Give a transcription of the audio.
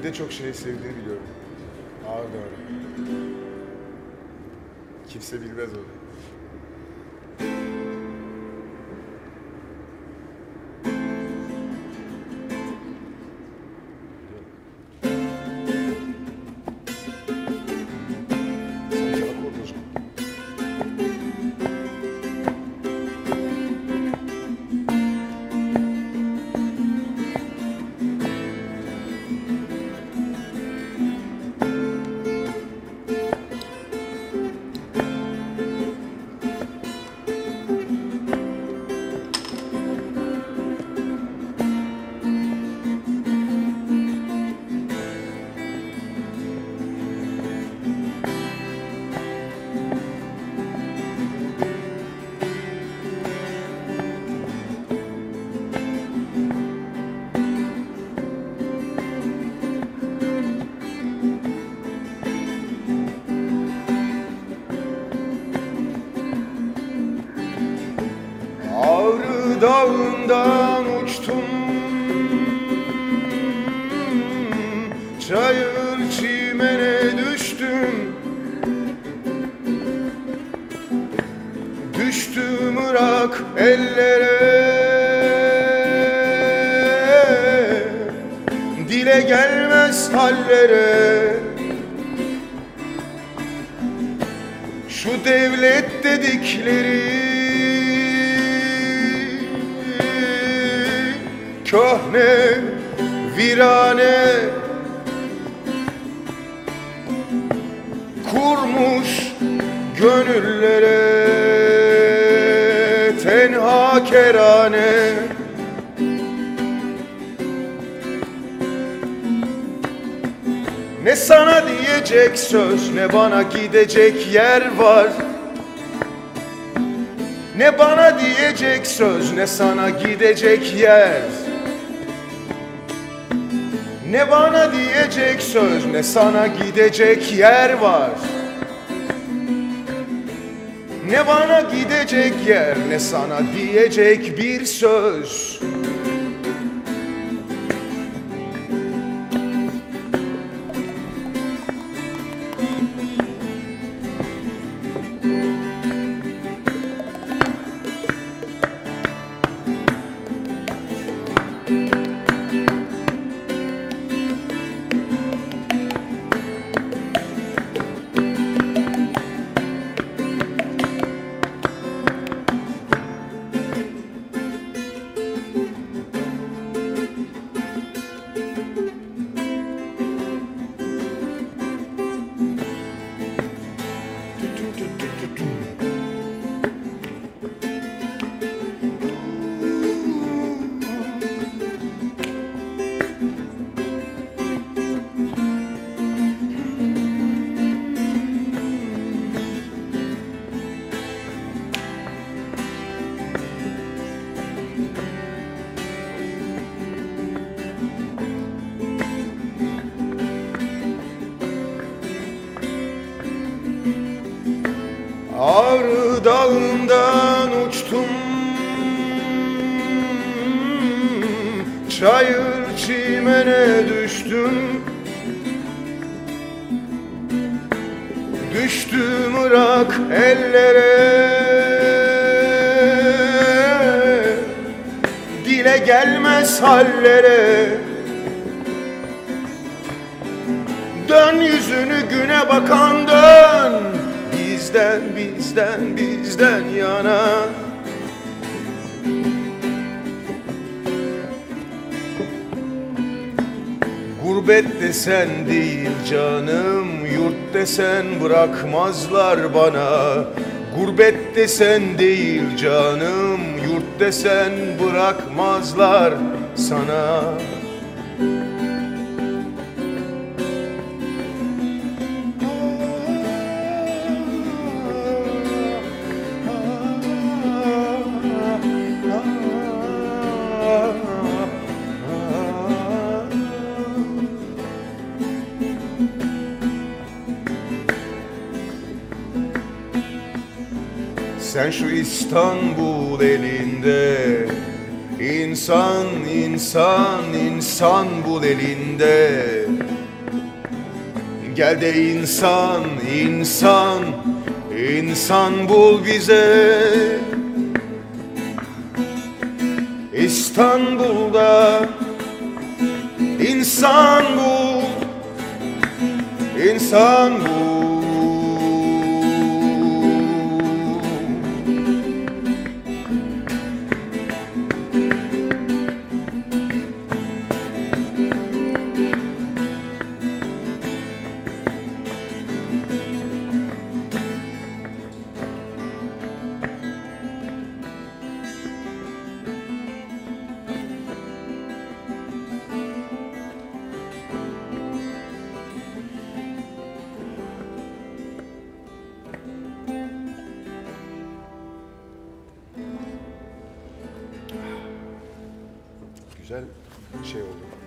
Bir de çok şey sevdiğini biliyorum. Ağır doğru. Kimse bilmez onu. Dağından uçtum. Çayır çimene düştüm. Düştüm Irak ellere. Dile gelmez hallere. Şu devlet dedikleri Köhne, virane Kurmuş gönüllere Tenha kerane. Ne sana diyecek söz ne bana gidecek yer var. Ne bana diyecek söz ne sana gidecek yer Ne bana diyecek söz ne sana gidecek yer var. Ne bana gidecek yer ne sana diyecek bir söz Ağrı dağından uçtum. Çayır çimene düştüm. Düştüm Irak ellere. Dile gelmez hallere. Dön yüzünü güne bakan Bizden bizden bizden yana. Gurbet desen değil canım Yurt desen bırakmazlar bana. Gurbet desen değil canım Yurt desen bırakmazlar sana Sen şu İstanbul elinde. İnsan, insan, insan bul elinde. Gel de insan, insan, insan bul bize. İstanbul'da insan bul, insan bul güzel şey oldu.